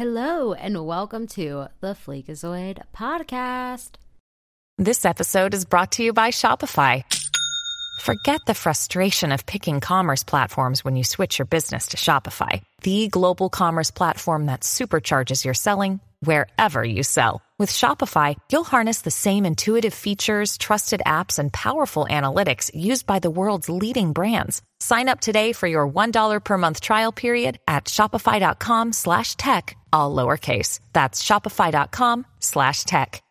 Hello, and welcome to the Fleekazoid podcast. This episode is brought to you by Shopify. Forget the frustration of picking commerce platforms when you switch your business to Shopify, the global commerce platform that supercharges your selling wherever you sell. With Shopify, you'll harness the same intuitive features, trusted apps, and powerful analytics used by the world's leading brands. Sign up today for your $1 per month trial period at shopify.com slash tech, all lowercase. That's shopify.com slash tech.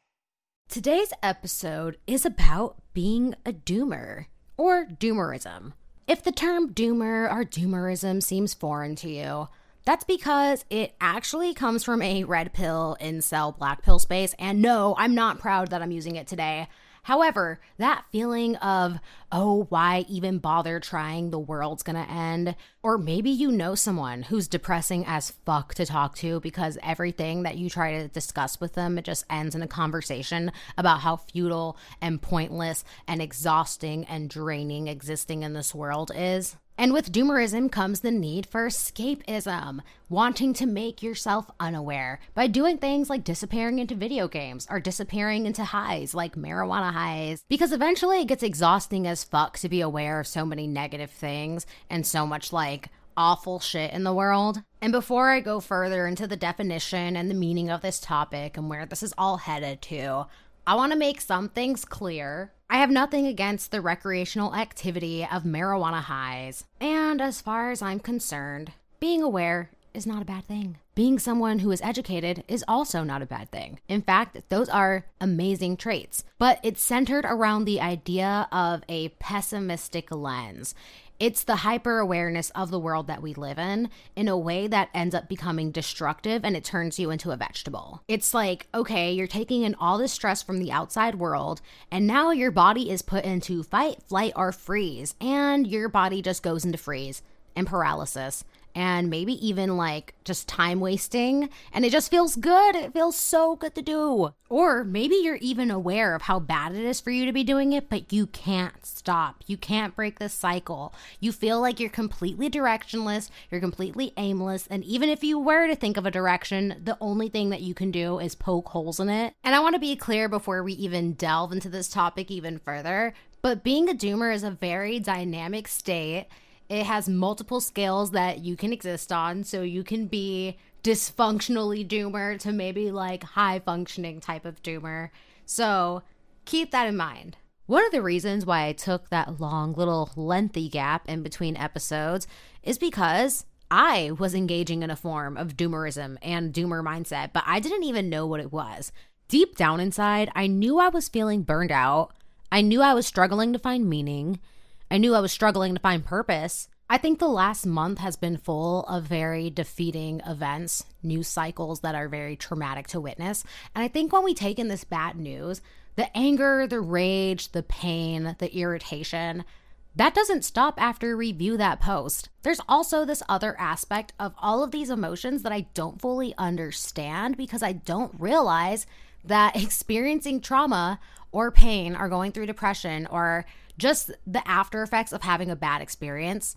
Today's episode is about being a doomer or doomerism. If the term doomer or doomerism seems foreign to you, that's because it actually comes from a red pill, incel, black pill space. And no, I'm not proud that I'm using it today. However, that feeling of, oh, why even bother trying? The world's gonna end. Or maybe you know someone who's depressing as fuck to talk to because everything that you try to discuss with them, it just ends in a conversation about how futile and pointless and exhausting and draining existing in this world is. And with doomerism comes the need for escapism, wanting to make yourself unaware by doing things like disappearing into video games or disappearing into highs like marijuana highs. Because eventually it gets exhausting as fuck to be aware of so many negative things and so much like awful shit in the world. And before I go further into the definition and the meaning of this topic and where this is all headed to, I want to make some things clear. I have nothing against the recreational activity of marijuana highs. And as far as I'm concerned, being aware is not a bad thing. Being someone who is educated is also not a bad thing. In fact, those are amazing traits, but it's centered around the idea of a pessimistic lens. It's the hyper awareness of the world that we live in in a way that ends up becoming destructive and it turns you into a vegetable. It's like, okay, you're taking in all this stress from the outside world, and now your body is put into fight, flight, or freeze, and your body just goes into freeze and paralysis and maybe even like just time wasting. And it just feels good. It feels so good to do. Or maybe you're even aware of how bad it is for you to be doing it, but you can't stop. You can't break this cycle. You feel like you're completely directionless, you're completely aimless. And even if you were to think of a direction, the only thing that you can do is poke holes in it. And I want to be clear before we even delve into this topic even further. But being a doomer is a very dynamic state it has multiple scales that you can exist on. So you can be dysfunctionally doomer to maybe like high functioning type of doomer. So keep that in mind. One of the reasons why I took that long, little lengthy gap in between episodes is because I was engaging in a form of doomerism and doomer mindset, but I didn't even know what it was. Deep down inside, I knew I was feeling burned out. I knew I was struggling to find meaning. I knew I was struggling to find purpose. I think the last month has been full of very defeating events, news cycles that are very traumatic to witness. And I think when we take in this bad news, the anger, the rage, the pain, the irritation, that doesn't stop after we view that post. There's also this other aspect of all of these emotions that I don't fully understand because I don't realize that experiencing trauma or pain or going through depression or just the after effects of having a bad experience,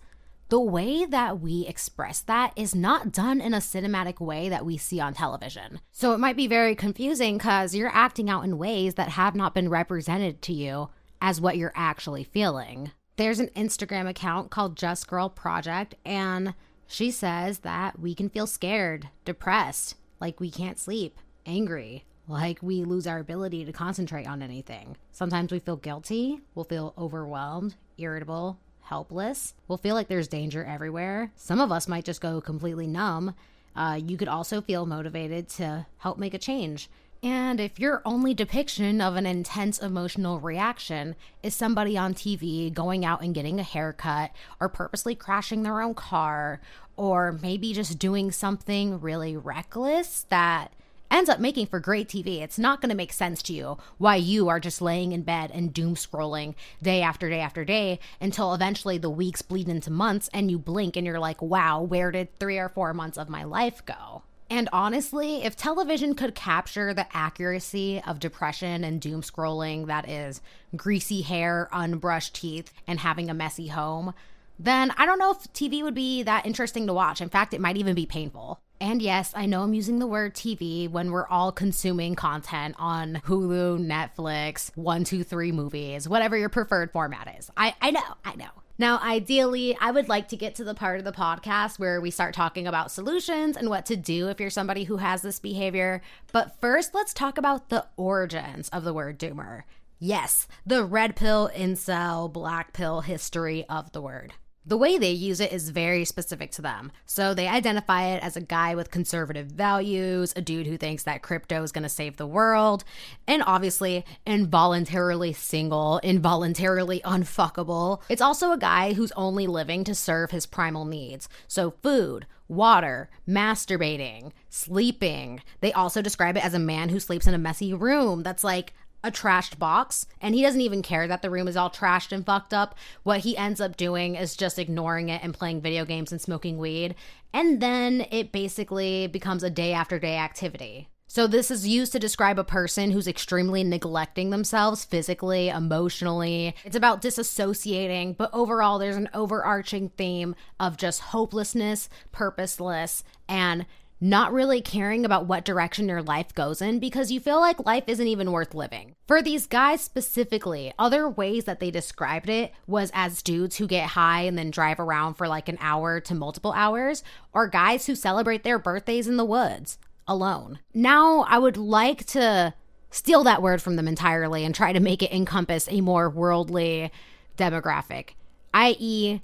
the way that we express that is not done in a cinematic way that we see on television. So it might be very confusing because you're acting out in ways that have not been represented to you as what you're actually feeling. There's an Instagram account called Just Girl Project, and she says that we can feel scared, depressed, like we can't sleep, angry, like we lose our ability to concentrate on anything. Sometimes we feel guilty, we'll feel overwhelmed, irritable, helpless, we'll feel like there's danger everywhere. Some of us might just go completely numb. Uh, you could also feel motivated to help make a change. And if your only depiction of an intense emotional reaction is somebody on TV going out and getting a haircut, or purposely crashing their own car, or maybe just doing something really reckless that ends up making for great TV. It's not going to make sense to you why you are just laying in bed and doom scrolling day after day after day until eventually the weeks bleed into months and you blink and you're like, wow, where did three or four months of my life go? And honestly, if television could capture the accuracy of depression and doom scrolling that is greasy hair, unbrushed teeth, and having a messy home, then I don't know if TV would be that interesting to watch. In fact, it might even be painful. And yes, I know I'm using the word TV when we're all consuming content on Hulu, Netflix, 123 movies, whatever your preferred format is. I, I know, I know. Now, ideally, I would like to get to the part of the podcast where we start talking about solutions and what to do if you're somebody who has this behavior. But first, let's talk about the origins of the word doomer. Yes, the red pill, incel, black pill history of the word. The way they use it is very specific to them. So they identify it as a guy with conservative values, a dude who thinks that crypto is going to save the world, and obviously involuntarily single, involuntarily unfuckable. It's also a guy who's only living to serve his primal needs. So food, water, masturbating, sleeping. They also describe it as a man who sleeps in a messy room that's like a trashed box and he doesn't even care that the room is all trashed and fucked up. What he ends up doing is just ignoring it and playing video games and smoking weed. And then it basically becomes a day after day activity. So, this is used to describe a person who's extremely neglecting themselves physically, emotionally. It's about disassociating, but overall, there's an overarching theme of just hopelessness, purposeless, and not really caring about what direction your life goes in because you feel like life isn't even worth living. For these guys specifically, other ways that they described it was as dudes who get high and then drive around for like an hour to multiple hours, or guys who celebrate their birthdays in the woods alone. Now, I would like to steal that word from them entirely and try to make it encompass a more worldly demographic, i.e.,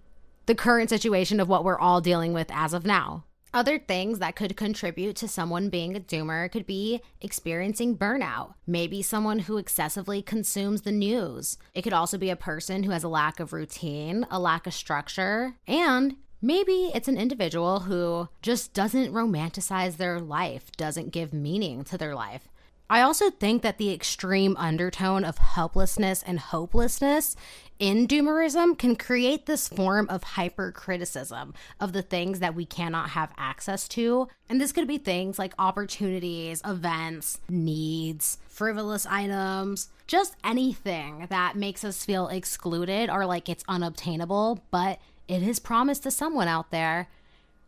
the current situation of what we're all dealing with as of now. Other things that could contribute to someone being a doomer could be experiencing burnout, maybe someone who excessively consumes the news. It could also be a person who has a lack of routine, a lack of structure, and Maybe it's an individual who just doesn't romanticize their life, doesn't give meaning to their life. I also think that the extreme undertone of helplessness and hopelessness in doomerism can create this form of hypercriticism of the things that we cannot have access to. And this could be things like opportunities, events, needs, frivolous items, just anything that makes us feel excluded or like it's unobtainable, but it is promised to someone out there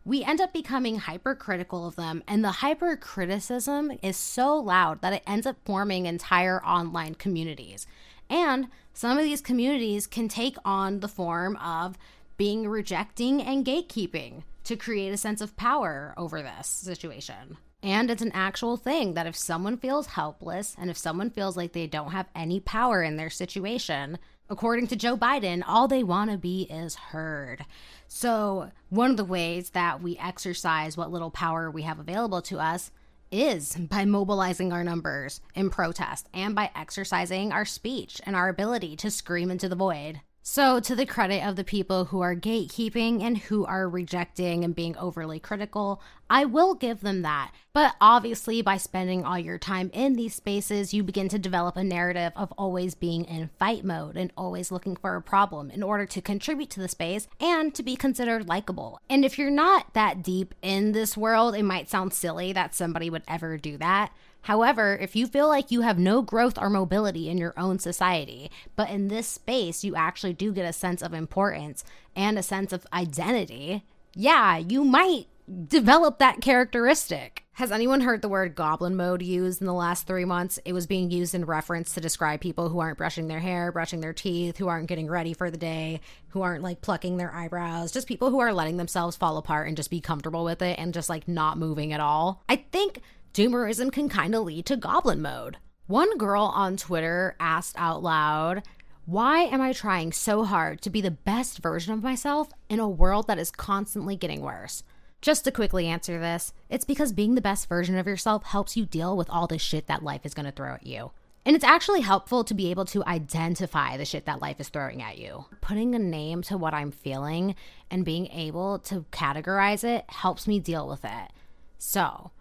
we end up becoming hypercritical of them, and the hypercriticism is so loud that it ends up forming entire online communities. And some of these communities can take on the form of being rejecting and gatekeeping to create a sense of power over this situation. And it's an actual thing that if someone feels helpless and if someone feels like they don't have any power in their situation, according to Joe Biden, all they want to be is heard. So, one of the ways that we exercise what little power we have available to us is by mobilizing our numbers in protest and by exercising our speech and our ability to scream into the void. So, to the credit of the people who are gatekeeping and who are rejecting and being overly critical, I will give them that. But obviously, by spending all your time in these spaces, you begin to develop a narrative of always being in fight mode and always looking for a problem in order to contribute to the space and to be considered likable. And if you're not that deep in this world, it might sound silly that somebody would ever do that. However, if you feel like you have no growth or mobility in your own society, but in this space you actually do get a sense of importance and a sense of identity, yeah, you might develop that characteristic. Has anyone heard the word goblin mode used in the last three months? It was being used in reference to describe people who aren't brushing their hair, brushing their teeth, who aren't getting ready for the day, who aren't like plucking their eyebrows, just people who are letting themselves fall apart and just be comfortable with it and just like not moving at all. I think doomerism can kind of lead to goblin mode. One girl on Twitter asked out loud, Why am I trying so hard to be the best version of myself in a world that is constantly getting worse? Just to quickly answer this, it's because being the best version of yourself helps you deal with all the shit that life is to throw at you. And it's actually helpful to be able to identify the shit that life is throwing at you. Putting a name to what I'm feeling and being able to categorize it helps me deal with it. So,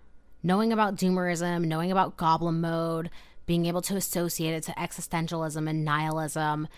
knowing about doomerism, knowing about goblin mode, being able to associate it to existentialism and nihilism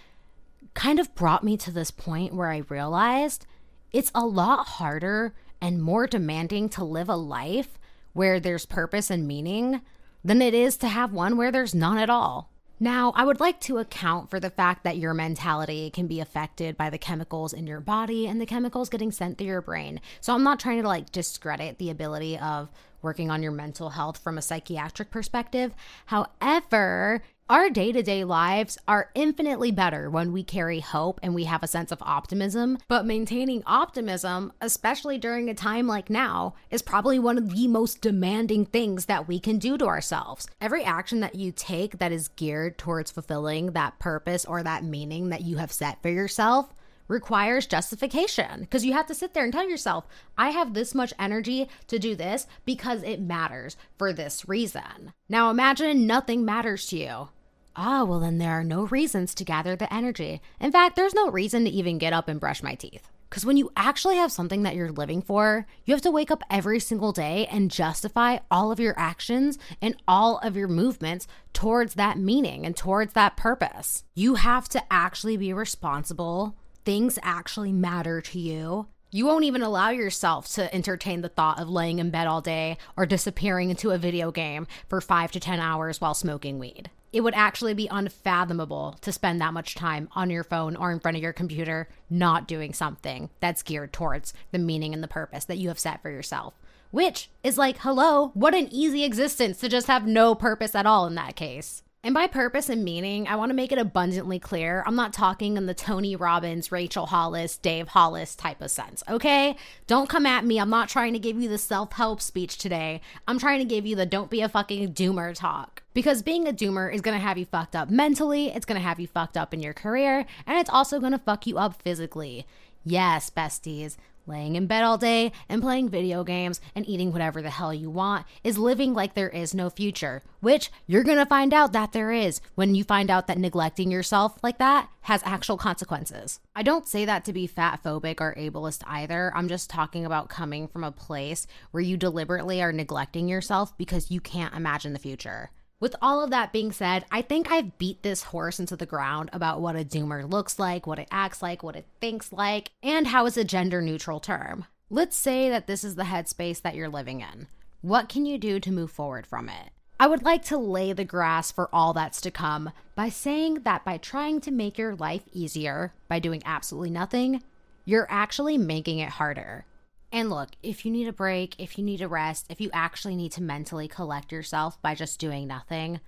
kind of brought me to this point where I realized it's a lot harder and more demanding to live a life where there's purpose and meaning than it is to have one where there's none at all. Now, I would like to account for the fact that your mentality can be affected by the chemicals in your body and the chemicals getting sent through your brain. So I'm not trying to like discredit the ability of working on your mental health from a psychiatric perspective. However, our day to day lives are infinitely better when we carry hope and we have a sense of optimism. But maintaining optimism, especially during a time like now, is probably one of the most demanding things that we can do to ourselves. Every action that you take that is geared towards fulfilling that purpose or that meaning that you have set for yourself requires justification because you have to sit there and tell yourself, I have this much energy to do this because it matters for this reason. Now imagine nothing matters to you. Ah, well, then there are no reasons to gather the energy. In fact, there's no reason to even get up and brush my teeth. Because when you actually have something that you're living for, you have to wake up every single day and justify all of your actions and all of your movements towards that meaning and towards that purpose. You have to actually be responsible. Things actually matter to you. You won't even allow yourself to entertain the thought of laying in bed all day or disappearing into a video game for five to 10 hours while smoking weed it would actually be unfathomable to spend that much time on your phone or in front of your computer not doing something that's geared towards the meaning and the purpose that you have set for yourself. Which is like, hello, what an easy existence to just have no purpose at all in that case. And by purpose and meaning, I want to make it abundantly clear I'm not talking in the Tony Robbins, Rachel Hollis, Dave Hollis type of sense, okay? Don't come at me. I'm not trying to give you the self help speech today. I'm trying to give you the don't be a fucking doomer talk. Because being a doomer is to have you fucked up mentally, it's to have you fucked up in your career, and it's also to fuck you up physically. Yes, besties, laying in bed all day and playing video games and eating whatever the hell you want is living like there is no future, which you're gonna find out that there is when you find out that neglecting yourself like that has actual consequences. I don't say that to be fat phobic or ableist either. I'm just talking about coming from a place where you deliberately are neglecting yourself because you can't imagine the future. With all of that being said, I think I've beat this horse into the ground about what a doomer looks like, what it acts like, what it thinks like, and how it's a gender neutral term. Let's say that this is the headspace that you're living in. What can you do to move forward from it? I would like to lay the grass for all that's to come by saying that by trying to make your life easier by doing absolutely nothing, you're actually making it harder. And look, if you need a break, if you need a rest, if you actually need to mentally collect yourself by just doing nothing,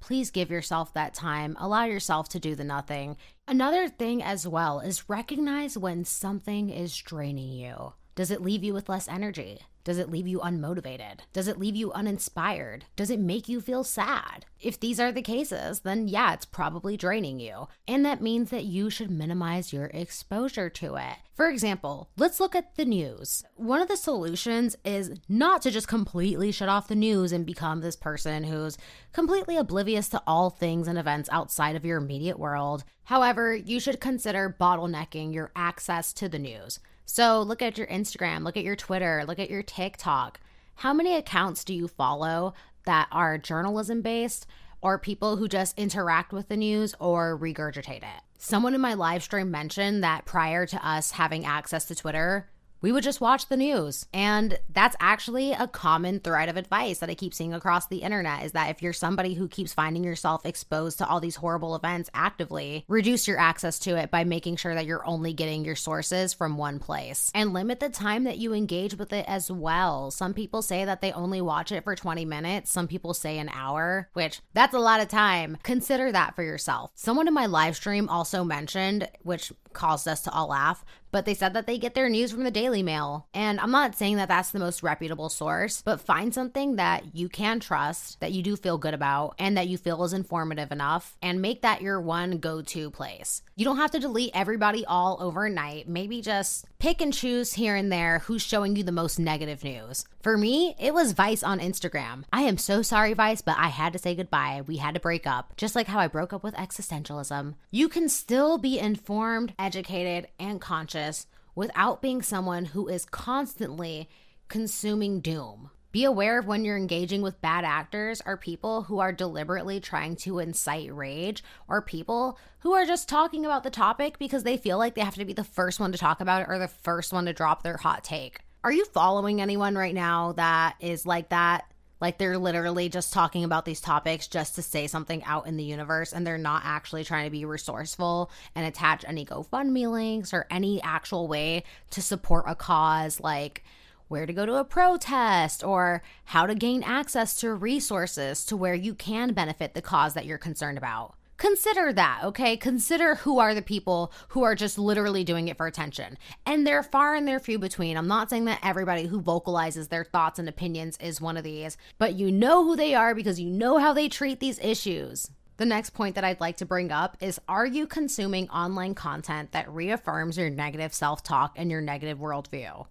please give yourself that time. Allow yourself to do the nothing. Another thing as well is recognize when something is draining you. Does it leave you with less energy? Does it leave you unmotivated? Does it leave you uninspired? Does it make you feel sad? If these are the cases, then yeah, it's probably draining you. And that means that you should minimize your exposure to it. For example, let's look at the news. One of the solutions is not to just completely shut off the news and become this person who's completely oblivious to all things and events outside of your immediate world. However, you should consider bottlenecking your access to the news. So look at your Instagram, look at your Twitter, look at your TikTok. How many accounts do you follow that are journalism based or people who just interact with the news or regurgitate it? Someone in my live stream mentioned that prior to us having access to Twitter, we would just watch the news. And that's actually a common thread of advice that I keep seeing across the internet is that if you're somebody who keeps finding yourself exposed to all these horrible events actively, reduce your access to it by making sure that you're only getting your sources from one place and limit the time that you engage with it as well. Some people say that they only watch it for 20 minutes, some people say an hour, which that's a lot of time. Consider that for yourself. Someone in my live stream also mentioned, which caused us to all laugh, but they said that they get their news from the Daily Mail. And I'm not saying that that's the most reputable source, but find something that you can trust, that you do feel good about, and that you feel is informative enough, and make that your one go to place. You don't have to delete everybody all overnight. Maybe just pick and choose here and there who's showing you the most negative news. For me, it was Vice on Instagram. I am so sorry, Vice, but I had to say goodbye. We had to break up, just like how I broke up with existentialism. You can still be informed, educated, and conscious without being someone who is constantly consuming doom. Be aware of when you're engaging with bad actors or people who are deliberately trying to incite rage or people who are just talking about the topic because they feel like they have to be the first one to talk about it or the first one to drop their hot take. Are you following anyone right now that is like that? Like they're literally just talking about these topics just to say something out in the universe and they're not actually trying to be resourceful and attach any GoFundMe links or any actual way to support a cause like where to go to a protest or how to gain access to resources to where you can benefit the cause that you're concerned about. Consider that, okay? Consider who are the people who are just literally doing it for attention. And they're far and they're few between. I'm not saying that everybody who vocalizes their thoughts and opinions is one of these, but you know who they are because you know how they treat these issues. The next point that I'd like to bring up is Are you consuming online content that reaffirms your negative self talk and your negative worldview?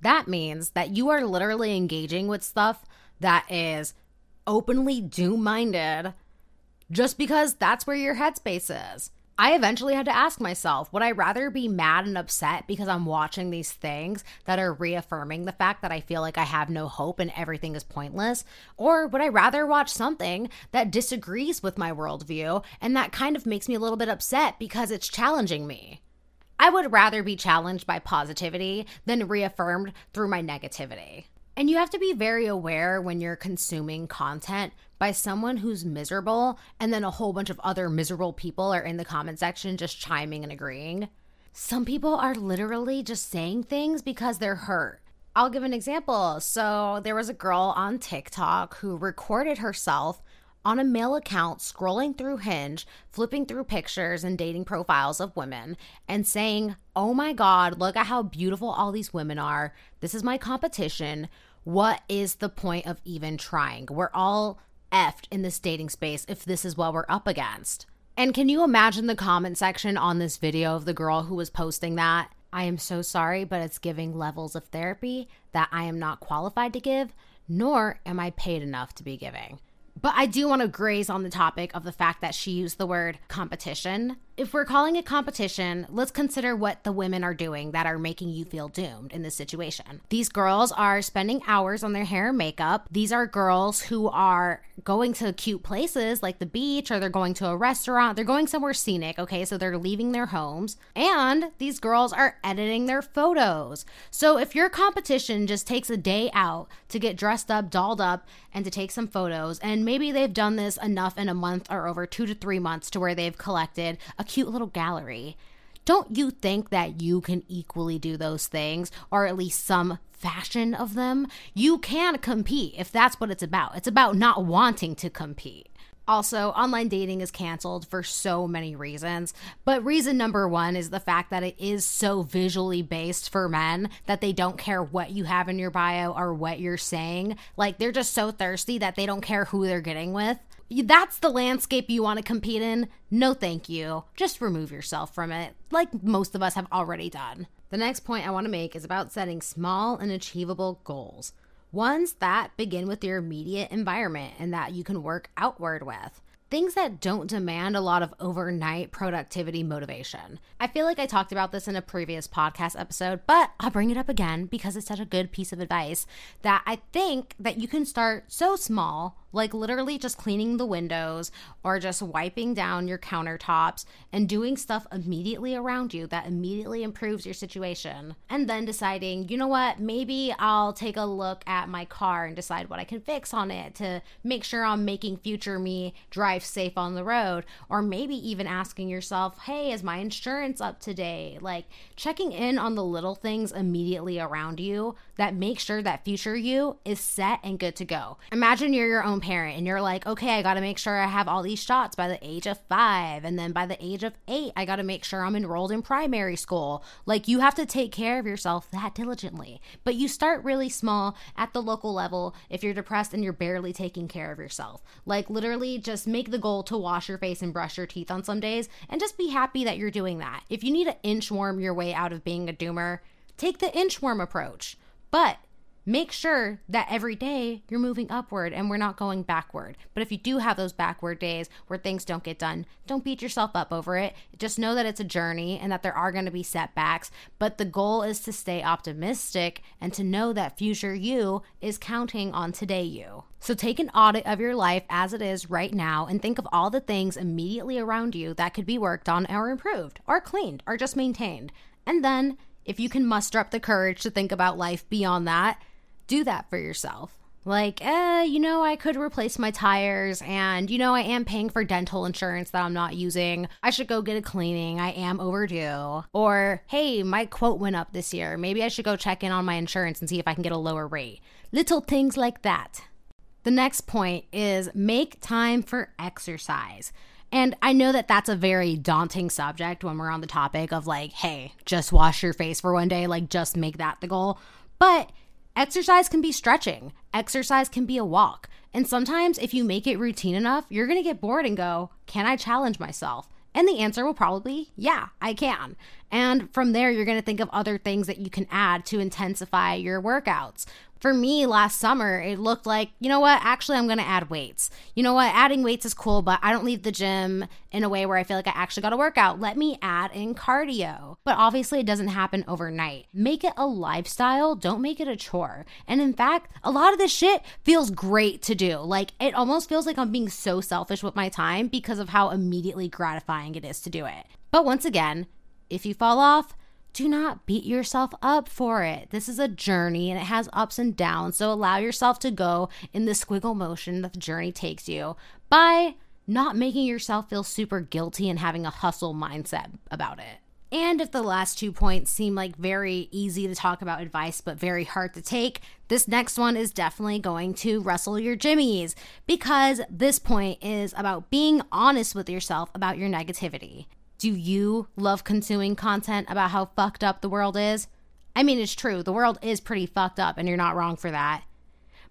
That means that you are literally engaging with stuff that is openly doom minded just because that's where your headspace is. I eventually had to ask myself would I rather be mad and upset because I'm watching these things that are reaffirming the fact that I feel like I have no hope and everything is pointless? Or would I rather watch something that disagrees with my worldview and that kind of makes me a little bit upset because it's challenging me? I would rather be challenged by positivity than reaffirmed through my negativity. And you have to be very aware when you're consuming content by someone who's miserable and then a whole bunch of other miserable people are in the comment section just chiming and agreeing. Some people are literally just saying things because they're hurt. I'll give an example. So, there was a girl on TikTok who recorded herself on a male account scrolling through Hinge, flipping through pictures and dating profiles of women, and saying, Oh my God, look at how beautiful all these women are. This is my competition. What is the point of even trying? We're all effed in this dating space if this is what we're up against. And can you imagine the comment section on this video of the girl who was posting that? I am so sorry, but it's giving levels of therapy that I am not qualified to give, nor am I paid enough to be giving. But I do want to graze on the topic of the fact that she used the word competition if we're calling it competition, let's consider what the women are doing that are making you feel doomed in this situation. These girls are spending hours on their hair and makeup. These are girls who are going to cute places like the beach or they're going to a restaurant. They're going somewhere scenic, okay? So they're leaving their homes. And these girls are editing their photos. So if your competition just takes a day out to get dressed up, dolled up, and to take some photos, and maybe they've done this enough in a month or over two to three months to where they've collected a cute little gallery. Don't you think that you can equally do those things, or at least some fashion of them? You can compete if that's what it's about. It's about not wanting to compete. Also, online dating is canceled for so many reasons, but reason number one is the fact that it is so visually based for men that they don't care what you have in your bio or what you're saying. Like, they're just so thirsty that they don't care who they're getting with that's the landscape you want to compete in, no thank you. Just remove yourself from it, like most of us have already done. The next point I want to make is about setting small and achievable goals. Ones that begin with your immediate environment and that you can work outward with things that don't demand a lot of overnight productivity motivation. I feel like I talked about this in a previous podcast episode, but I'll bring it up again because it's such a good piece of advice that I think that you can start so small like literally just cleaning the windows or just wiping down your countertops and doing stuff immediately around you that immediately improves your situation. And then deciding, you know what, maybe I'll take a look at my car and decide what I can fix on it to make sure I'm making future me drive safe on the road. Or maybe even asking yourself, hey, is my insurance up to date? Like checking in on the little things immediately around you that make sure that future you is set and good to go. Imagine you're your own parent and you're like, okay, I got to make sure I have all these shots by the age of five. And then by the age of eight, I got to make sure I'm enrolled in primary school. Like, you have to take care of yourself that diligently. But you start really small at the local level if you're depressed and you're barely taking care of yourself. Like, literally, just make the goal to wash your face and brush your teeth on some days and just be happy that you're doing that. If you need to inchworm your way out of being a doomer, take the inchworm approach. But make sure that every day you're moving upward and we're not going backward. But if you do have those backward days where things don't get done, don't beat yourself up over it. Just know that it's a journey and that there are going to be setbacks. But the goal is to stay optimistic and to know that future you is counting on today you. So take an audit of your life as it is right now and think of all the things immediately around you that could be worked on or improved or cleaned or just maintained. And then if you can muster up the courage to think about life beyond that, do that for yourself. Like, eh, you know, I could replace my tires, and you know, I am paying for dental insurance that I'm not using. I should go get a cleaning. I am overdue. Or, hey, my quote went up this year. Maybe I should go check in on my insurance and see if I can get a lower rate. Little things like that. The next point is make time for exercise. And I know that that's a very daunting subject when we're on the topic of like, hey, just wash your face for one day, like, just make that the goal. But exercise can be stretching, exercise can be a walk. And sometimes, if you make it routine enough, you're gonna get bored and go, can I challenge myself? And the answer will probably yeah, I can. And from there, you're to think of other things that you can add to intensify your workouts for me last summer, it looked like, you know what, actually, I'm going to add weights. You know what, adding weights is cool, but I don't leave the gym in a way where I feel like I actually got a workout. Let me add in cardio. But obviously, it doesn't happen overnight. Make it a lifestyle, don't make it a chore. And in fact, a lot of this shit feels great to do. Like, it almost feels like I'm being so selfish with my time because of how immediately gratifying it is to do it. But once again, if you fall off, do not beat yourself up for it. This is a journey and it has ups and downs. So allow yourself to go in the squiggle motion that the journey takes you by not making yourself feel super guilty and having a hustle mindset about it. And if the last two points seem like very easy to talk about advice, but very hard to take, this next one is definitely going to wrestle your jimmies because this point is about being honest with yourself about your negativity. Do you love consuming content about how fucked up the world is? I mean, it's true. The world is pretty fucked up, and you're not wrong for that.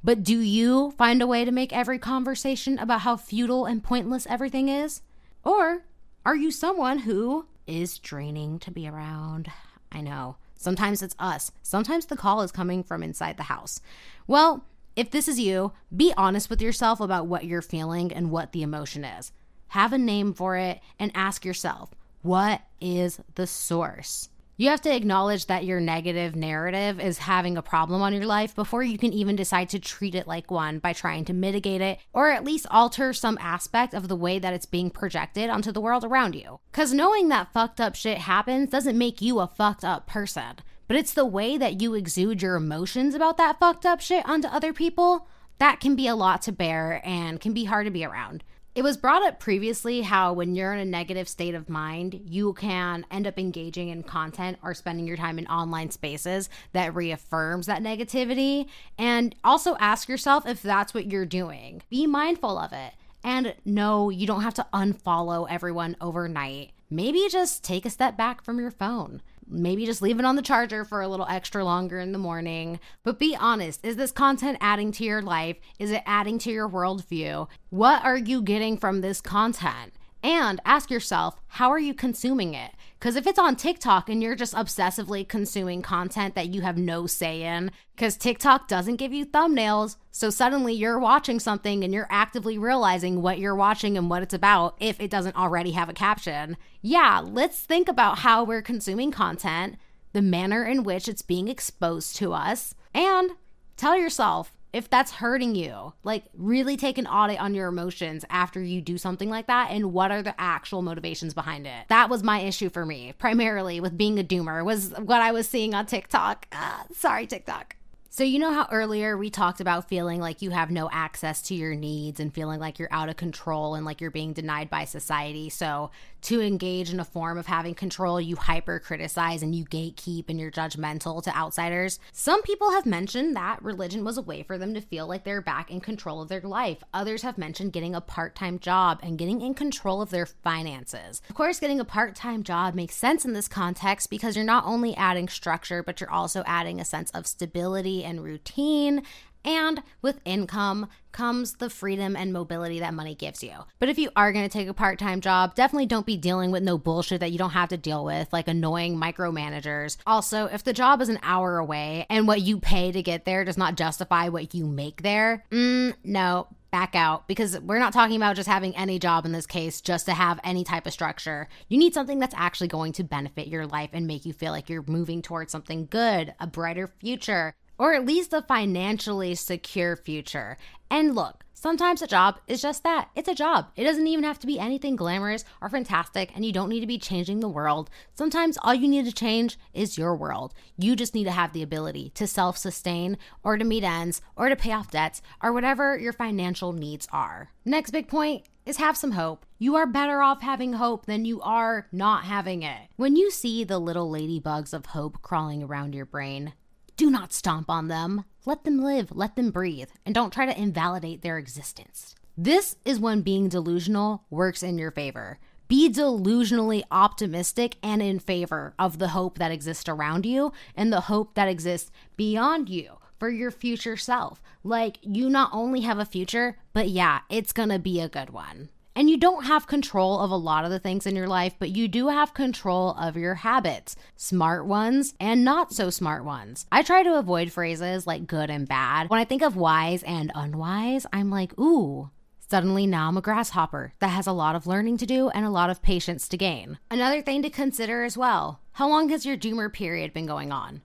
But do you find a way to make every conversation about how futile and pointless everything is? Or are you someone who is draining to be around? I know. Sometimes it's us. Sometimes the call is coming from inside the house. Well, if this is you, be honest with yourself about what you're feeling and what the emotion is have a name for it, and ask yourself, what is the source? You have to acknowledge that your negative narrative is having a problem on your life before you can even decide to treat it like one by trying to mitigate it or at least alter some aspect of the way that it's being projected onto the world around you. Because knowing that fucked up shit happens doesn't make you a fucked up person, but it's the way that you exude your emotions about that fucked up shit onto other people that can be a lot to bear and can be hard to be around. It was brought up previously how when you're in a negative state of mind, you can end up engaging in content or spending your time in online spaces that reaffirms that negativity. And also ask yourself if that's what you're doing. Be mindful of it. And no, you don't have to unfollow everyone overnight. Maybe just take a step back from your phone maybe just leave it on the charger for a little extra longer in the morning. But be honest is this content adding to your life? Is it adding to your worldview? What are you getting from this content? And ask yourself, how are you consuming it? Because if it's on TikTok and you're just obsessively consuming content that you have no say in, because TikTok doesn't give you thumbnails, so suddenly you're watching something and you're actively realizing what you're watching and what it's about if it doesn't already have a caption. Yeah, let's think about how we're consuming content, the manner in which it's being exposed to us, and tell yourself, if that's hurting you. Like, really take an audit on your emotions after you do something like that and what are the actual motivations behind it. That was my issue for me, primarily with being a doomer, was what I was seeing on TikTok. Uh, sorry, TikTok. So, you know how earlier we talked about feeling like you have no access to your needs and feeling like you're out of control and like you're being denied by society. So, to engage in a form of having control, you hyper criticize and you gatekeep and you're judgmental to outsiders. Some people have mentioned that religion was a way for them to feel like they're back in control of their life. Others have mentioned getting a part time job and getting in control of their finances. Of course, getting a part time job makes sense in this context because you're not only adding structure, but you're also adding a sense of stability and routine and with income comes the freedom and mobility that money gives you. But if you are to take a part time job, definitely don't be dealing with no bullshit that you don't have to deal with, like annoying micromanagers. Also, if the job is an hour away and what you pay to get there does not justify what you make there, mm, no, back out because we're not talking about just having any job in this case just to have any type of structure. You need something that's actually going to benefit your life and make you feel like you're moving towards something good, a brighter future. Or at least a financially secure future. And look, Sometimes a job is just that. It's a job. It doesn't even have to be anything glamorous or fantastic, and you don't need to be changing the world. Sometimes all you need to change is your world. You just need to have the ability to self sustain or to meet ends or to pay off debts or whatever your financial needs are. Next big point is have some hope. You are better off having hope than you are not having it. When you see the little ladybugs of hope crawling around your brain, do not stomp on them. Let them live, let them breathe, and don't try to invalidate their existence. This is when being delusional works in your favor. Be delusionally optimistic and in favor of the hope that exists around you and the hope that exists beyond you for your future self. Like, you not only have a future, but yeah, it's gonna be a good one. And you don't have control of a lot of the things in your life, but you do have control of your habits, smart ones and not so smart ones. I try to avoid phrases like good and bad. When I think of wise and unwise, I'm like, ooh, Suddenly, now I'm a grasshopper that has a lot of learning to do and a lot of patience to gain. Another thing to consider as well how long has your doomer period been going on?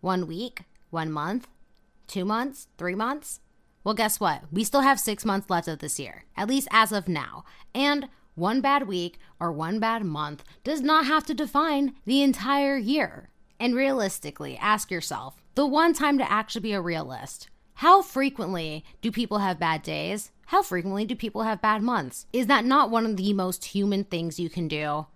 One week? One month? Two months? Three months? Well, guess what? We still have six months left of this year, at least as of now. And one bad week or one bad month does not have to define the entire year. And realistically, ask yourself the one time to actually be a realist how frequently do people have bad days? How frequently do people have bad months? Is that not one of the most human things you can do?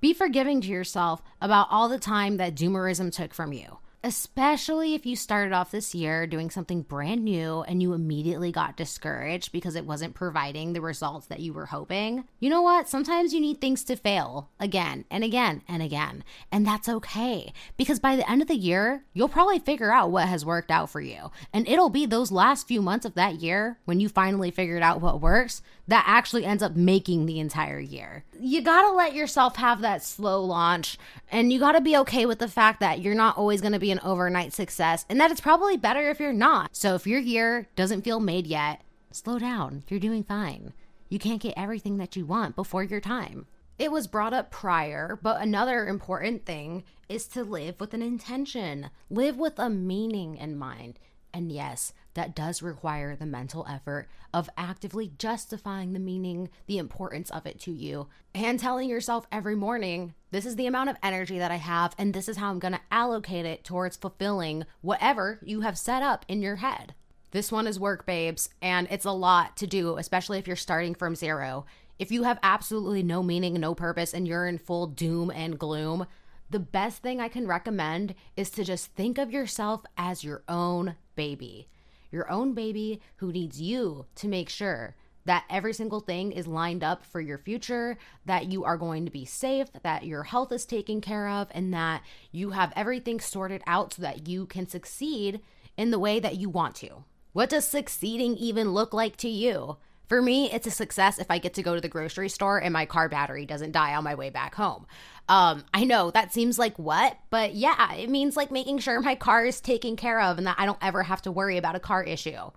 Be forgiving to yourself about all the time that doomerism took from you especially if you started off this year doing something brand new and you immediately got discouraged because it wasn't providing the results that you were hoping. You know what? Sometimes you need things to fail again and again and again. And that's okay because by the end of the year, you'll probably figure out what has worked out for you. And it'll be those last few months of that year when you finally figured out what works that actually ends up making the entire year. You gotta let yourself have that slow launch and you gotta be okay with the fact that you're not always gonna be an overnight success and that it's probably better if you're not. So if your year doesn't feel made yet, slow down. You're doing fine. You can't get everything that you want before your time. It was brought up prior, but another important thing is to live with an intention, live with a meaning in mind. And yes, that does require the mental effort of actively justifying the meaning, the importance of it to you, and telling yourself every morning, this is the amount of energy that I have, and this is how I'm to allocate it towards fulfilling whatever you have set up in your head. This one is work, babes, and it's a lot to do, especially if you're starting from zero. If you have absolutely no meaning, no purpose, and you're in full doom and gloom, the best thing I can recommend is to just think of yourself as your own baby your own baby who needs you to make sure that every single thing is lined up for your future, that you are going to be safe, that your health is taken care of, and that you have everything sorted out so that you can succeed in the way that you want to. What does succeeding even look like to you? For me, it's a success if I get to go to the grocery store and my car battery doesn't die on my way back home. Um, I know that seems like what, but yeah, it means like making sure my car is taken care of and that I don't ever have to worry about a car issue.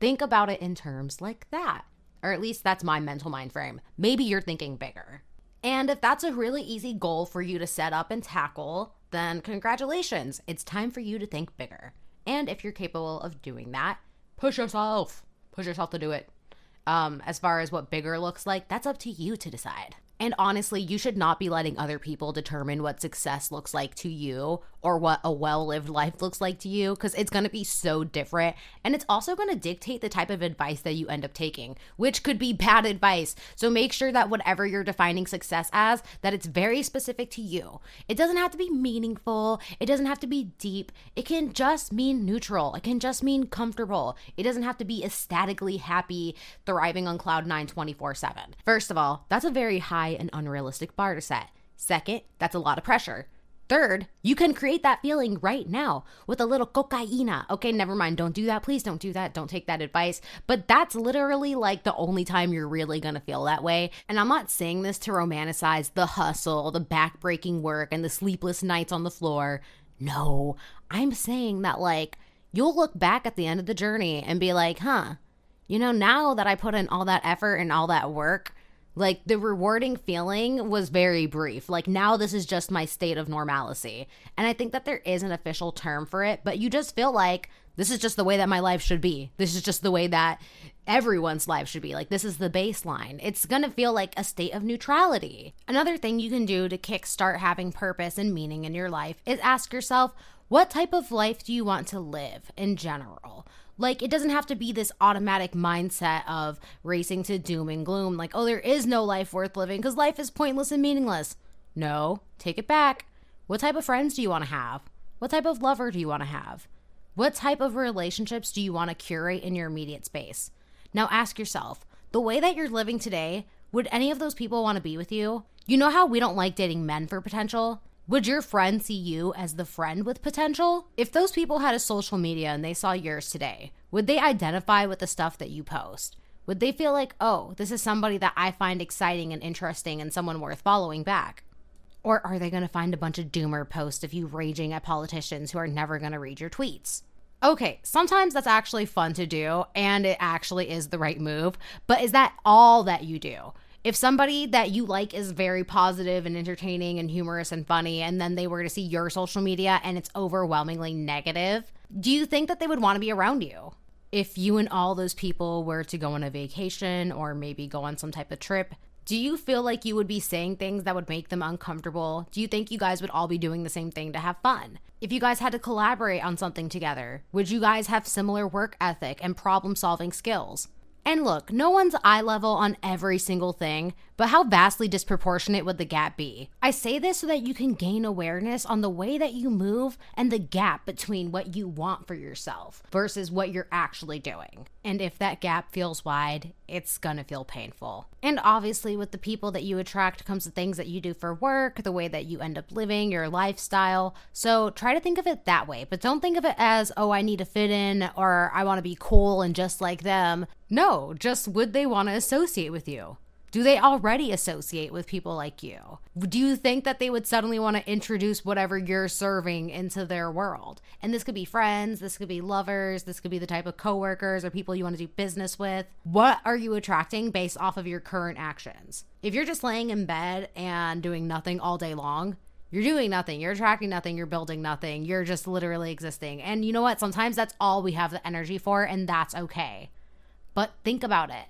Think about it in terms like that. Or at least that's my mental mind frame. Maybe you're thinking bigger. And if that's a really easy goal for you to set up and tackle, then congratulations, it's time for you to think bigger. And if you're capable of doing that, push yourself. Push yourself to do it. Um, as far as what bigger looks like, that's up to you to decide. And honestly, you should not be letting other people determine what success looks like to you or what a well lived life looks like to you because it's going to be so different. And it's also going to dictate the type of advice that you end up taking, which could be bad advice. So make sure that whatever you're defining success as, that it's very specific to you. It doesn't have to be meaningful, it doesn't have to be deep. It can just mean neutral, it can just mean comfortable. It doesn't have to be ecstatically happy, thriving on cloud nine 24 7. First of all, that's a very high high and unrealistic bar to set. Second, that's a lot of pressure. Third, you can create that feeling right now with a little cocaina. Okay, never mind. Don't do that. Please don't do that. Don't take that advice. But that's literally like the only time you're really gonna feel that way. And I'm not saying this to romanticize the hustle, the backbreaking work, and the sleepless nights on the floor. No, I'm saying that like you'll look back at the end of the journey and be like, huh, you know, now that I put in all that effort and all that work, like the rewarding feeling was very brief. Like now this is just my state of normalcy. And I think that there is an official term for it, but you just feel like This is just the way that my life should be. This is just the way that everyone's life should be. Like, this is the baseline. It's going to feel like a state of neutrality. Another thing you can do to kickstart having purpose and meaning in your life is ask yourself, what type of life do you want to live in general? Like, it doesn't have to be this automatic mindset of racing to doom and gloom, like, oh, there is no life worth living because life is pointless and meaningless. No, take it back. What type of friends do you want to have? What type of lover do you want to have? What type of relationships do you want to curate in your immediate space? Now ask yourself the way that you're living today, would any of those people want to be with you? You know how we don't like dating men for potential? Would your friend see you as the friend with potential? If those people had a social media and they saw yours today, would they identify with the stuff that you post? Would they feel like, oh, this is somebody that I find exciting and interesting and someone worth following back? Or are they going to find a bunch of doomer posts of you raging at politicians who are never going to read your tweets? Okay, sometimes that's actually fun to do and it actually is the right move, but is that all that you do? If somebody that you like is very positive and entertaining and humorous and funny, and then they were to see your social media and it's overwhelmingly negative, do you think that they would want to be around you? If you and all those people were to go on a vacation or maybe go on some type of trip, do you feel like you would be saying things that would make them uncomfortable? Do you think you guys would all be doing the same thing to have fun? If you guys had to collaborate on something together, would you guys have similar work ethic and problem solving skills? And look, no one's eye level on every single thing, but how vastly disproportionate would the gap be? I say this so that you can gain awareness on the way that you move and the gap between what you want for yourself versus what you're actually doing. And if that gap feels wide, it's gonna feel painful. And obviously, with the people that you attract comes the things that you do for work, the way that you end up living, your lifestyle. So try to think of it that way, but don't think of it as, oh, I need to fit in or I wanna be cool and just like them. No, just would they wanna associate with you? Do they already associate with people like you? Do you think that they would suddenly want to introduce whatever you're serving into their world? And this could be friends, this could be lovers, this could be the type of coworkers or people you want to do business with. What are you attracting based off of your current actions? If you're just laying in bed and doing nothing all day long, you're doing nothing. You're attracting nothing. You're building nothing. You're just literally existing. And you know what? Sometimes that's all we have the energy for, and that's okay. But think about it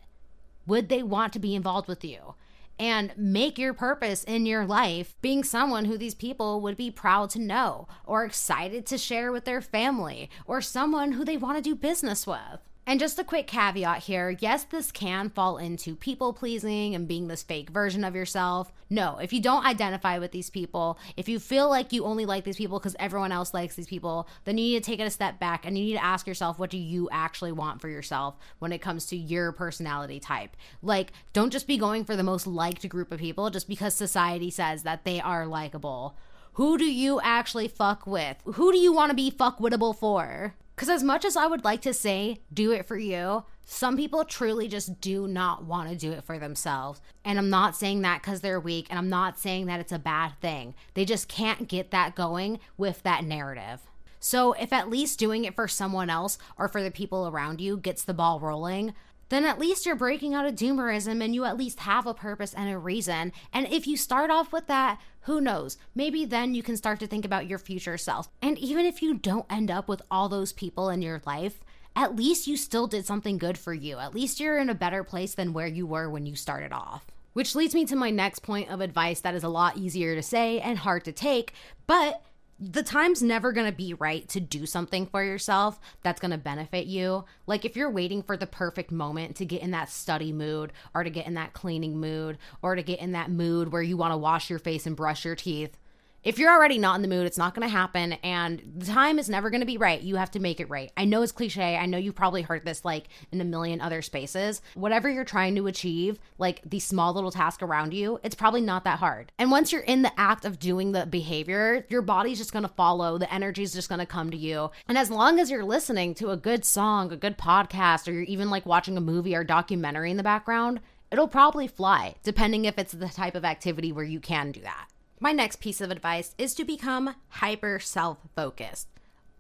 would they want to be involved with you? And make your purpose in your life being someone who these people would be proud to know or excited to share with their family or someone who they want to do business with. And just a quick caveat here yes, this can fall into people pleasing and being this fake version of yourself. No, if you don't identify with these people, if you feel like you only like these people because everyone else likes these people, then you need to take it a step back and you need to ask yourself, what do you actually want for yourself when it comes to your personality type? Like, don't just be going for the most liked group of people just because society says that they are likable. Who do you actually fuck with? Who do you want to be fuckwittable for? Because as much as I would like to say, do it for you, some people truly just do not want to do it for themselves. And I'm not saying that because they're weak, and I'm not saying that it's a bad thing. They just can't get that going with that narrative. So, if at least doing it for someone else or for the people around you gets the ball rolling, then at least you're breaking out of doomerism and you at least have a purpose and a reason. And if you start off with that, who knows? Maybe then you can start to think about your future self. And even if you don't end up with all those people in your life, at least you still did something good for you. At least you're in a better place than where you were when you started off. Which leads me to my next point of advice that is a lot easier to say and hard to take, but the time's never going to be right to do something for yourself that's going to benefit you. Like if you're waiting for the perfect moment to get in that study mood or to get in that cleaning mood or to get in that mood where you want to wash your face and brush your teeth, if you're already not in the mood, it's not going to happen. And the time is never going to be right. You have to make it right. I know it's cliche. I know you've probably heard this like in a million other spaces. Whatever you're trying to achieve, like the small little task around you, it's probably not that hard. And once you're in the act of doing the behavior, your body's just going to follow. The energy is just going to come to you. And as long as you're listening to a good song, a good podcast, or you're even like watching a movie or documentary in the background, it'll probably fly, depending if it's the type of activity where you can do that. My next piece of advice is to become hyper self focused.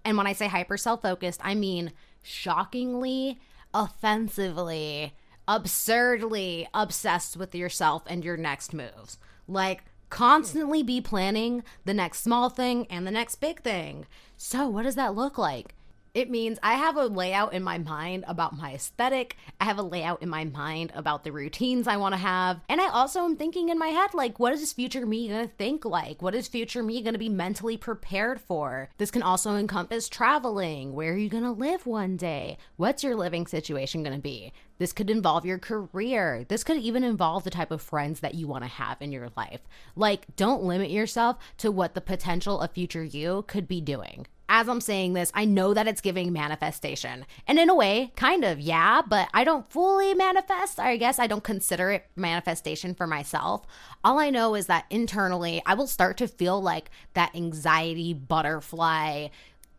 And when I say hyper self focused, I mean shockingly, offensively, absurdly obsessed with yourself and your next moves. Like, constantly be planning the next small thing and the next big thing. So, what does that look like? It means I have a layout in my mind about my aesthetic. I have a layout in my mind about the routines I want to have. And I also am thinking in my head, like, what is future me going to think like? What is future me going to be mentally prepared for? This can also encompass traveling. Where are you going to live one day? What's your living situation going to be? This could involve your career. This could even involve the type of friends that you want to have in your life. Like, don't limit yourself to what the potential of future you could be doing as I'm saying this, I know that it's giving manifestation. And in a way, kind of, yeah, but I don't fully manifest. I guess I don't consider it manifestation for myself. All I know is that internally, I will start to feel like that anxiety butterfly,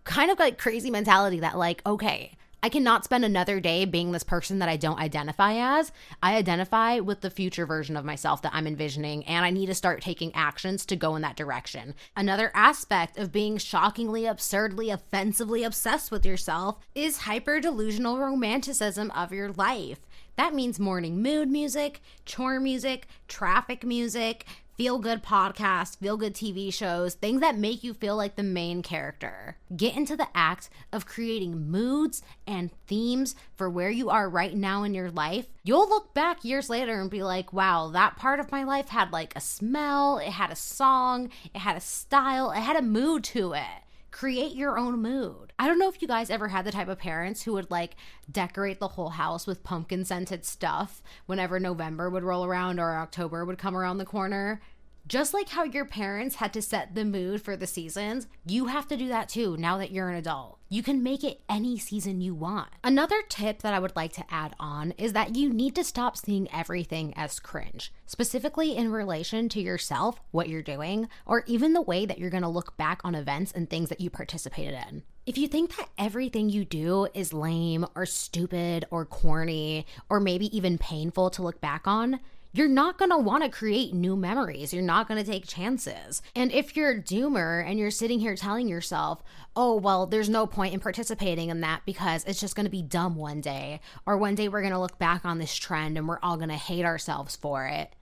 kind of like crazy mentality that, like, okay, I cannot spend another day being this person that I don't identify as. I identify with the future version of myself that I'm envisioning, and I need to start taking actions to go in that direction. Another aspect of being shockingly, absurdly, offensively obsessed with yourself is hyper delusional romanticism of your life. That means morning mood music, chore music, traffic music, feel good podcasts, feel good TV shows, things that make you feel like the main character. Get into the act of creating moods and themes for where you are right now in your life. You'll look back years later and be like, wow, that part of my life had like a smell, it had a song, it had a style, it had a mood to it create your own mood. I don't know if you guys ever had the type of parents who would like decorate the whole house with pumpkin scented stuff whenever November would roll around or October would come around the corner. Just like how your parents had to set the mood for the seasons, you have to do that too now that you're an adult. You can make it any season you want. Another tip that I would like to add on is that you need to stop seeing everything as cringe, specifically in relation to yourself, what you're doing, or even the way that you're gonna look back on events and things that you participated in. If you think that everything you do is lame or stupid or corny or maybe even painful to look back on, you're not going to want to create new memories. You're not going to take chances. And if you're a doomer and you're sitting here telling yourself, oh, well, there's no point in participating in that because it's just going to be dumb one day, or one day we're going to look back on this trend and we're all going to hate ourselves for it.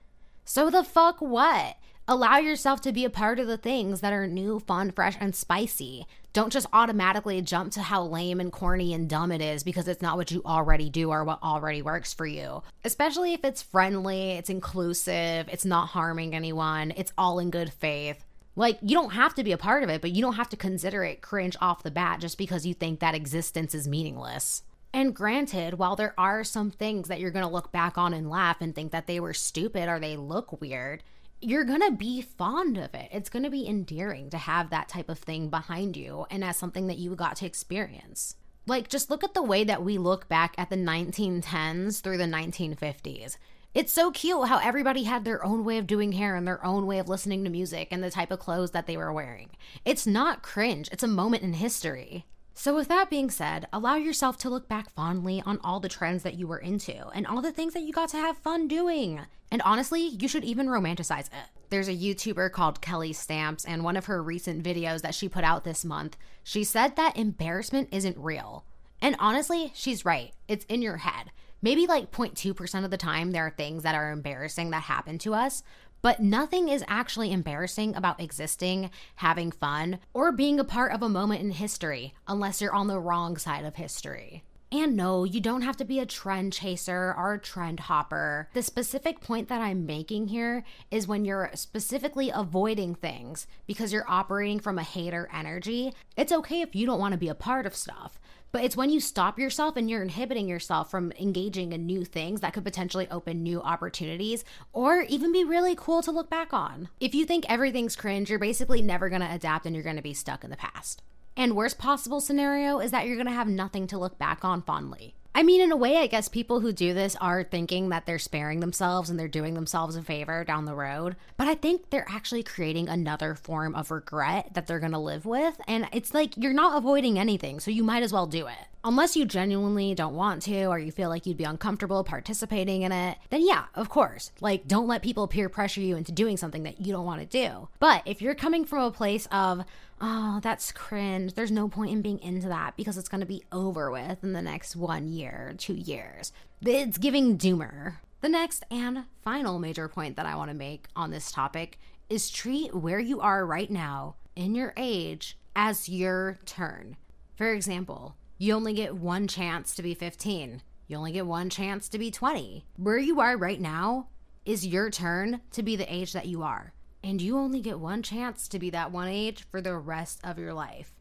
So the fuck what? Allow yourself to be a part of the things that are new, fun, fresh, and spicy. Don't just automatically jump to how lame and corny and dumb it is because it's not what you already do or what already works for you. Especially if it's friendly, it's inclusive, it's not harming anyone, it's all in good faith. Like, you don't have to be a part of it, but you don't have to consider it cringe off the bat just because you think that existence is meaningless. And granted, while there are some things that you're gonna look back on and laugh and think that they were stupid or they look weird, you're going to be fond of it. It's going to be endearing to have that type of thing behind you and as something that you got to experience. Like, just look at the way that we look back at the 1910s through the 1950s. It's so cute how everybody had their own way of doing hair and their own way of listening to music and the type of clothes that they were wearing. It's not cringe, it's a moment in history. So, with that being said, allow yourself to look back fondly on all the trends that you were into and all the things that you got to have fun doing. And honestly, you should even romanticize it. There's a YouTuber called Kelly Stamps, and one of her recent videos that she put out this month, she said that embarrassment isn't real. And honestly, she's right. It's in your head. Maybe like 0.2% of the time, there are things that are embarrassing that happen to us, but nothing is actually embarrassing about existing, having fun, or being a part of a moment in history unless you're on the wrong side of history. And no, you don't have to be a trend chaser or a trend hopper. The specific point that I'm making here is when you're specifically avoiding things because you're operating from a hater energy, it's okay if you don't want to be a part of stuff. But it's when you stop yourself and you're inhibiting yourself from engaging in new things that could potentially open new opportunities or even be really cool to look back on. If you think everything's cringe, you're basically never going to adapt and you're going to be stuck in the past. And worst possible scenario is that you're going to have nothing to look back on fondly. I mean, in a way, I guess people who do this are thinking that they're sparing themselves and they're doing themselves a favor down the road. But I think they're actually creating another form of regret that they're gonna live with. And it's like you're not avoiding anything, so you might as well do it. Unless you genuinely don't want to or you feel like you'd be uncomfortable participating in it, then yeah, of course. Like, don't let people peer pressure you into doing something that you don't want to do. But if you're coming from a place of, oh, that's cringe. There's no point in being into that because it's going to be over with in the next one year, two years. It's giving doomer. The next and final major point that I want to make on this topic is treat where you are right now in your age as your turn. For example, you only get one chance to be 15. You only get one chance to be 20. Where you are right now is your turn to be the age that you are. And you only get one chance to be that one age for the rest of your life.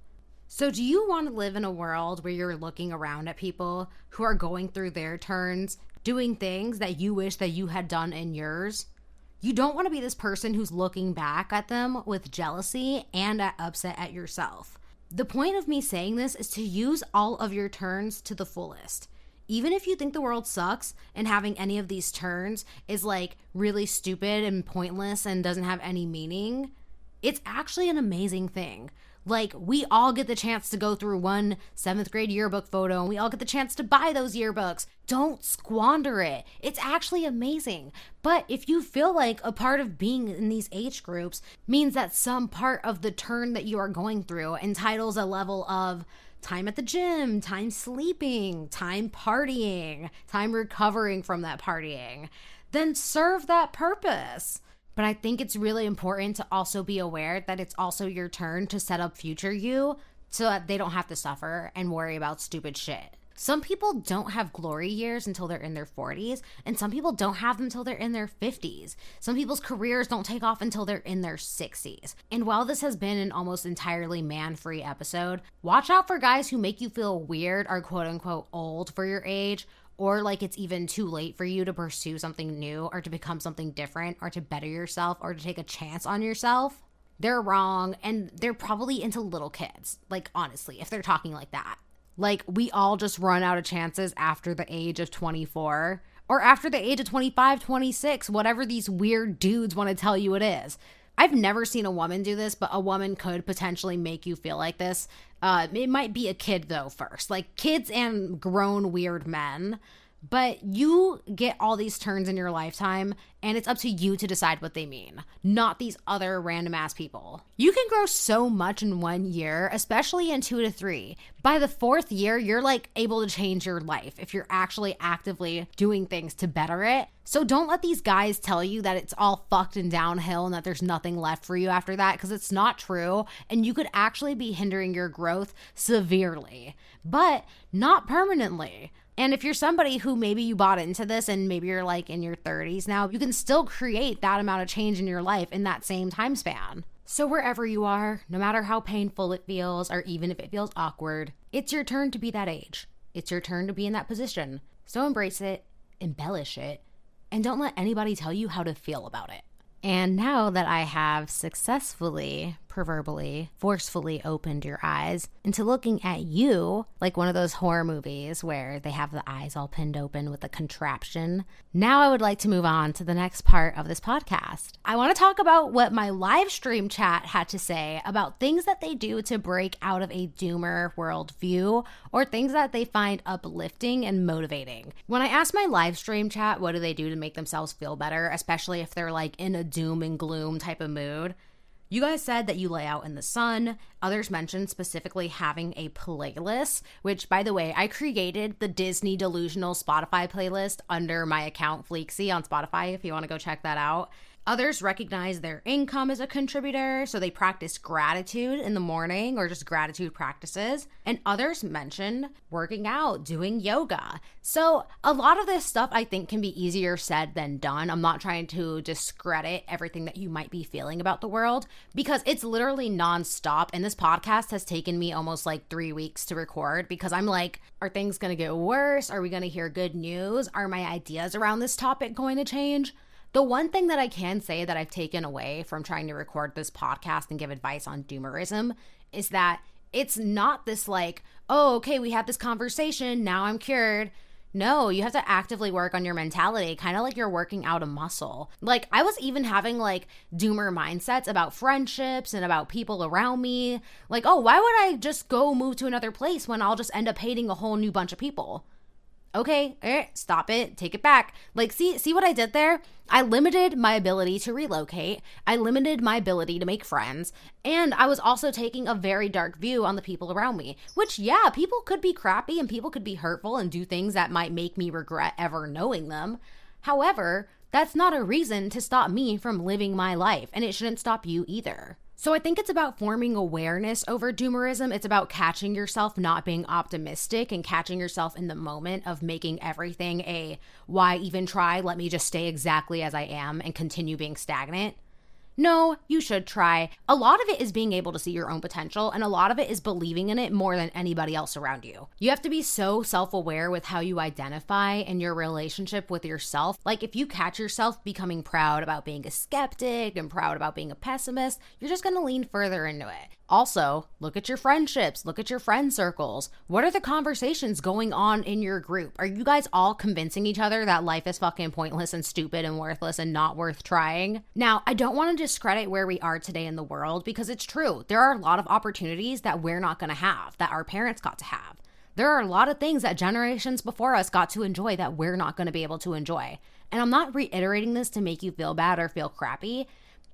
So, do you want to live in a world where you're looking around at people who are going through their turns, doing things that you wish that you had done in yours? You don't want to be this person who's looking back at them with jealousy and upset at yourself. The point of me saying this is to use all of your turns to the fullest. Even if you think the world sucks and having any of these turns is like really stupid and pointless and doesn't have any meaning, it's actually an amazing thing. Like, we all get the chance to go through one seventh grade yearbook photo and we all get the chance to buy those yearbooks. Don't squander it. It's actually amazing. But if you feel like a part of being in these age groups means that some part of the turn that you are going through entitles a level of time at the gym, time sleeping, time partying, time recovering from that partying, then serve that purpose. But I think it's really important to also be aware that it's also your turn to set up future you so that they don't have to suffer and worry about stupid shit. Some people don't have glory years until they're in their 40s, and some people don't have them until they're in their 50s. Some people's careers don't take off until they're in their 60s. And while this has been an almost entirely man free episode, watch out for guys who make you feel weird or quote unquote old for your age or like it's even too late for you to pursue something new or to become something different or to better yourself or to take a chance on yourself, they're wrong and they're probably into little kids. Like, honestly, if they're talking like that. Like, we all just run out of chances after the age of 24 or after the age of 25, 26, whatever these weird dudes want to tell you it is. I've never seen a woman do this, but a woman could potentially make you feel like this. Uh, it might be a kid though first, like kids and grown weird men but you get all these turns in your lifetime, and it's up to you to decide what they mean, not these other random ass people. You can grow so much in one year, especially in two to three. By the fourth year, you're like able to change your life if you're actually actively doing things to better it. So don't let these guys tell you that it's all fucked and downhill and that there's nothing left for you after that because it's not true. And you could actually be hindering your growth severely, but not permanently. And if you're somebody who maybe you bought into this and maybe you're like in your 30s now, you can still create that amount of change in your life in that same time span. So, wherever you are, no matter how painful it feels or even if it feels awkward, it's your turn to be that age. It's your turn to be in that position. So, embrace it, embellish it, and don't let anybody tell you how to feel about it. And now that I have successfully proverbially, forcefully opened your eyes into looking at you like one of those horror movies where they have the eyes all pinned open with a contraption. Now, I would like to move on to the next part of this podcast. I want to talk about what my live stream chat had to say about things that they do to break out of a doomer worldview or things that they find uplifting and motivating. When I asked my live stream chat, what do they do to make themselves feel better, especially if they're like in a doom and gloom type of mood? You guys said that you lay out in the sun. Others mentioned specifically having a playlist, which, by the way, I created the Disney Delusional Spotify playlist under my account Fleeksy on Spotify if you want to go check that out. Others recognize their income as a contributor, so they practice gratitude in the morning or just gratitude practices. And others mention working out, doing yoga. So, a lot of this stuff I think can be easier said than done. I'm not trying to discredit everything that you might be feeling about the world because it's literally nonstop. And this podcast has taken me almost like three weeks to record because I'm like, are things going to get worse? Are we going to hear good news? Are my ideas around this topic going to change? The one thing that I can say that I've taken away from trying to record this podcast and give advice on doomerism is that it's not this like, oh, okay, we had this conversation, now I'm cured. No, you have to actively work on your mentality, kind of like you're working out a muscle. Like, I was even having like doomer mindsets about friendships and about people around me. Like, oh, why would I just go move to another place when I'll just end up hating a whole new bunch of people? Okay, eh, stop it, take it back. Like, see, see what I did there? I limited my ability to relocate. I limited my ability to make friends. And I was also taking a very dark view on the people around me, which, yeah, people could be crappy and people could be hurtful and do things that might make me regret ever knowing them. However, that's not a reason to stop me from living my life, and it shouldn't stop you either. So I think it's about forming awareness over doomerism. It's about catching yourself not being optimistic and catching yourself in the moment of making everything a why even try? Let me just stay exactly as I am and continue being stagnant. No, you should try. A lot of it is being able to see your own potential, and a lot of it is believing in it more than anybody else around you. You have to be so self aware with how you identify in your relationship with yourself. Like, if you catch yourself becoming proud about being a skeptic and proud about being a pessimist, you're just gonna lean further into it. Also, look at your friendships, look at your friend circles. What are the conversations going on in your group? Are you guys all convincing each other that life is fucking pointless and stupid and worthless and not worth trying? Now, I don't want to discredit where we are today in the world because it's true. There are a lot of opportunities that we're not going to have, that our parents got to have. There are a lot of things that generations before us got to enjoy that we're not going to be able to enjoy. And I'm not reiterating this to make you feel bad or feel crappy.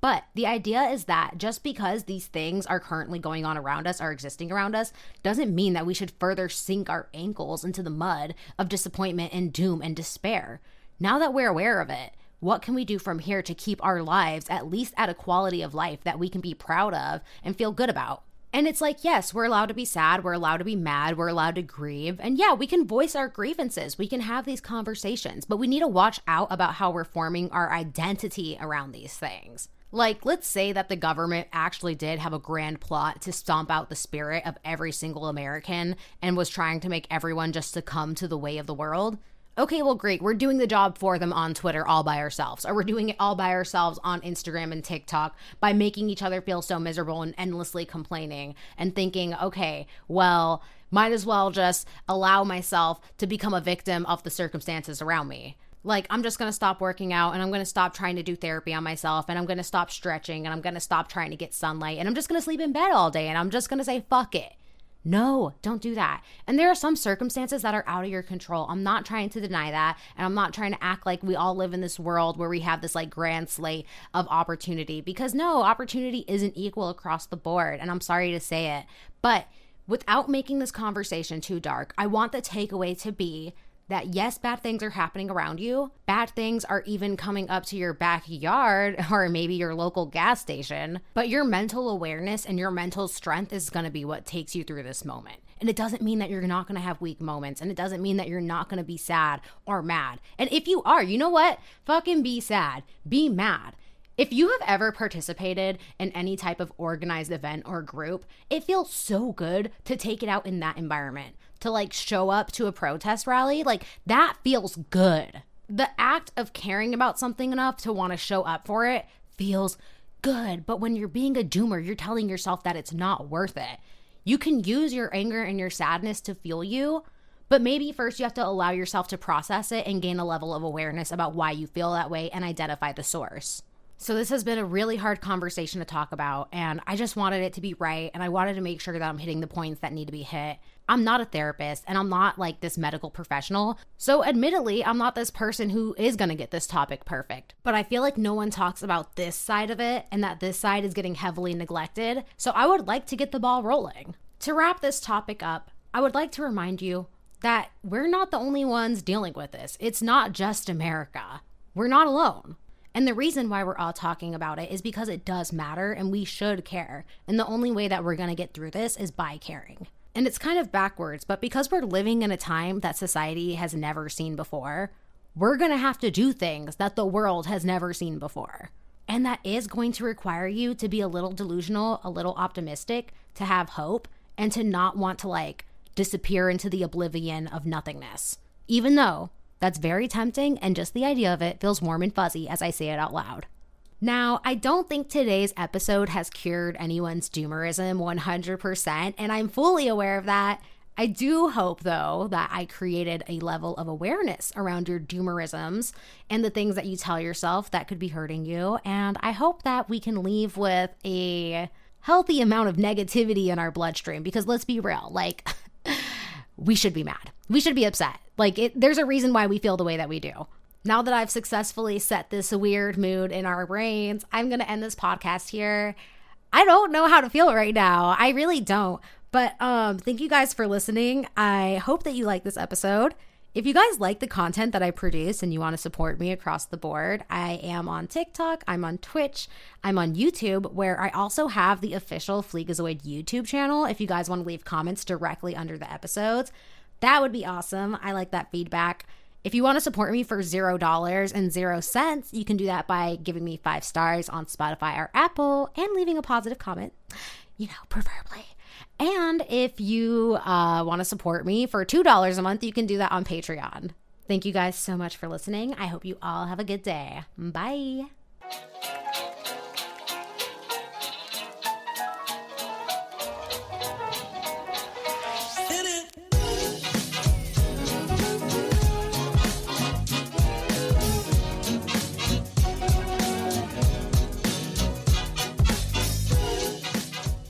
But the idea is that just because these things are currently going on around us, are existing around us, doesn't mean that we should further sink our ankles into the mud of disappointment and doom and despair. Now that we're aware of it, what can we do from here to keep our lives at least at a quality of life that we can be proud of and feel good about? And it's like, yes, we're allowed to be sad, we're allowed to be mad, we're allowed to grieve. And yeah, we can voice our grievances, we can have these conversations, but we need to watch out about how we're forming our identity around these things. Like, let's say that the government actually did have a grand plot to stomp out the spirit of every single American and was trying to make everyone just succumb to the way of the world. Okay, well, great. We're doing the job for them on Twitter all by ourselves, or we're doing it all by ourselves on Instagram and TikTok by making each other feel so miserable and endlessly complaining and thinking, okay, well, might as well just allow myself to become a victim of the circumstances around me. Like, I'm just gonna stop working out and I'm gonna stop trying to do therapy on myself and I'm gonna stop stretching and I'm gonna stop trying to get sunlight and I'm just gonna sleep in bed all day and I'm just gonna say, fuck it. No, don't do that. And there are some circumstances that are out of your control. I'm not trying to deny that. And I'm not trying to act like we all live in this world where we have this like grand slate of opportunity because no, opportunity isn't equal across the board. And I'm sorry to say it. But without making this conversation too dark, I want the takeaway to be that yes, bad things are happening around you. Bad things are even coming up to your backyard or maybe your local gas station. But your mental awareness and your mental strength is going to be what takes you through this moment. And it doesn't mean that you're not going to have weak moments. And it doesn't mean that you're not going to be sad or mad. And if you are, you know what? Fucking be sad, be mad. If you have ever participated in any type of organized event or group, it feels so good to take it out in that environment to like show up to a protest rally, like that feels good. The act of caring about something enough to want to show up for it feels good. But when you're being a doomer, you're telling yourself that it's not worth it. You can use your anger and your sadness to fuel you, but maybe first you have to allow yourself to process it and gain a level of awareness about why you feel that way and identify the source. So, this has been a really hard conversation to talk about, and I just wanted it to be right. And I wanted to make sure that I'm hitting the points that need to be hit. I'm not a therapist and I'm not like this medical professional. So, admittedly, I'm not this person who is going to get this topic perfect. But I feel like no one talks about this side of it and that this side is getting heavily neglected. So, I would like to get the ball rolling. To wrap this topic up, I would like to remind you that we're not the only ones dealing with this. It's not just America. We're not alone. And the reason why we're all talking about it is because it does matter and we should care. And the only way that we're going to get through this is by caring. And it's kind of backwards, but because we're living in a time that society has never seen before, we're going to have to do things that the world has never seen before. And that is going to require you to be a little delusional, a little optimistic, to have hope, and to not want to like disappear into the oblivion of nothingness. Even though that's very tempting, and just the idea of it feels warm and fuzzy as I say it out loud. Now, I don't think today's episode has cured anyone's doomerism 100%, and I'm fully aware of that. I do hope, though, that I created a level of awareness around your doomerisms and the things that you tell yourself that could be hurting you. And I hope that we can leave with a healthy amount of negativity in our bloodstream because let's be real, like, we should be mad. We should be upset. Like, it, there's a reason why we feel the way that we do. Now that I've successfully set this weird mood in our brains, I'm going to end this podcast here. I don't know how to feel right now. I really don't. But um, thank you guys for listening. I hope that you like this episode. If you guys like the content that I produce and you want to support me across the board, I am on TikTok, I'm on Twitch, I'm on YouTube, where I also have the official Fleekazoid YouTube channel. If you guys want to leave comments directly under the episodes, that would be awesome. I like that feedback. If you want to support me for zero dollars and zero cents, you can do that by giving me five stars on Spotify or Apple and leaving a positive comment, you know, preferably. And if you uh, want to support me for $2 a month, you can do that on Patreon. Thank you guys so much for listening. I hope you all have a good day. Bye.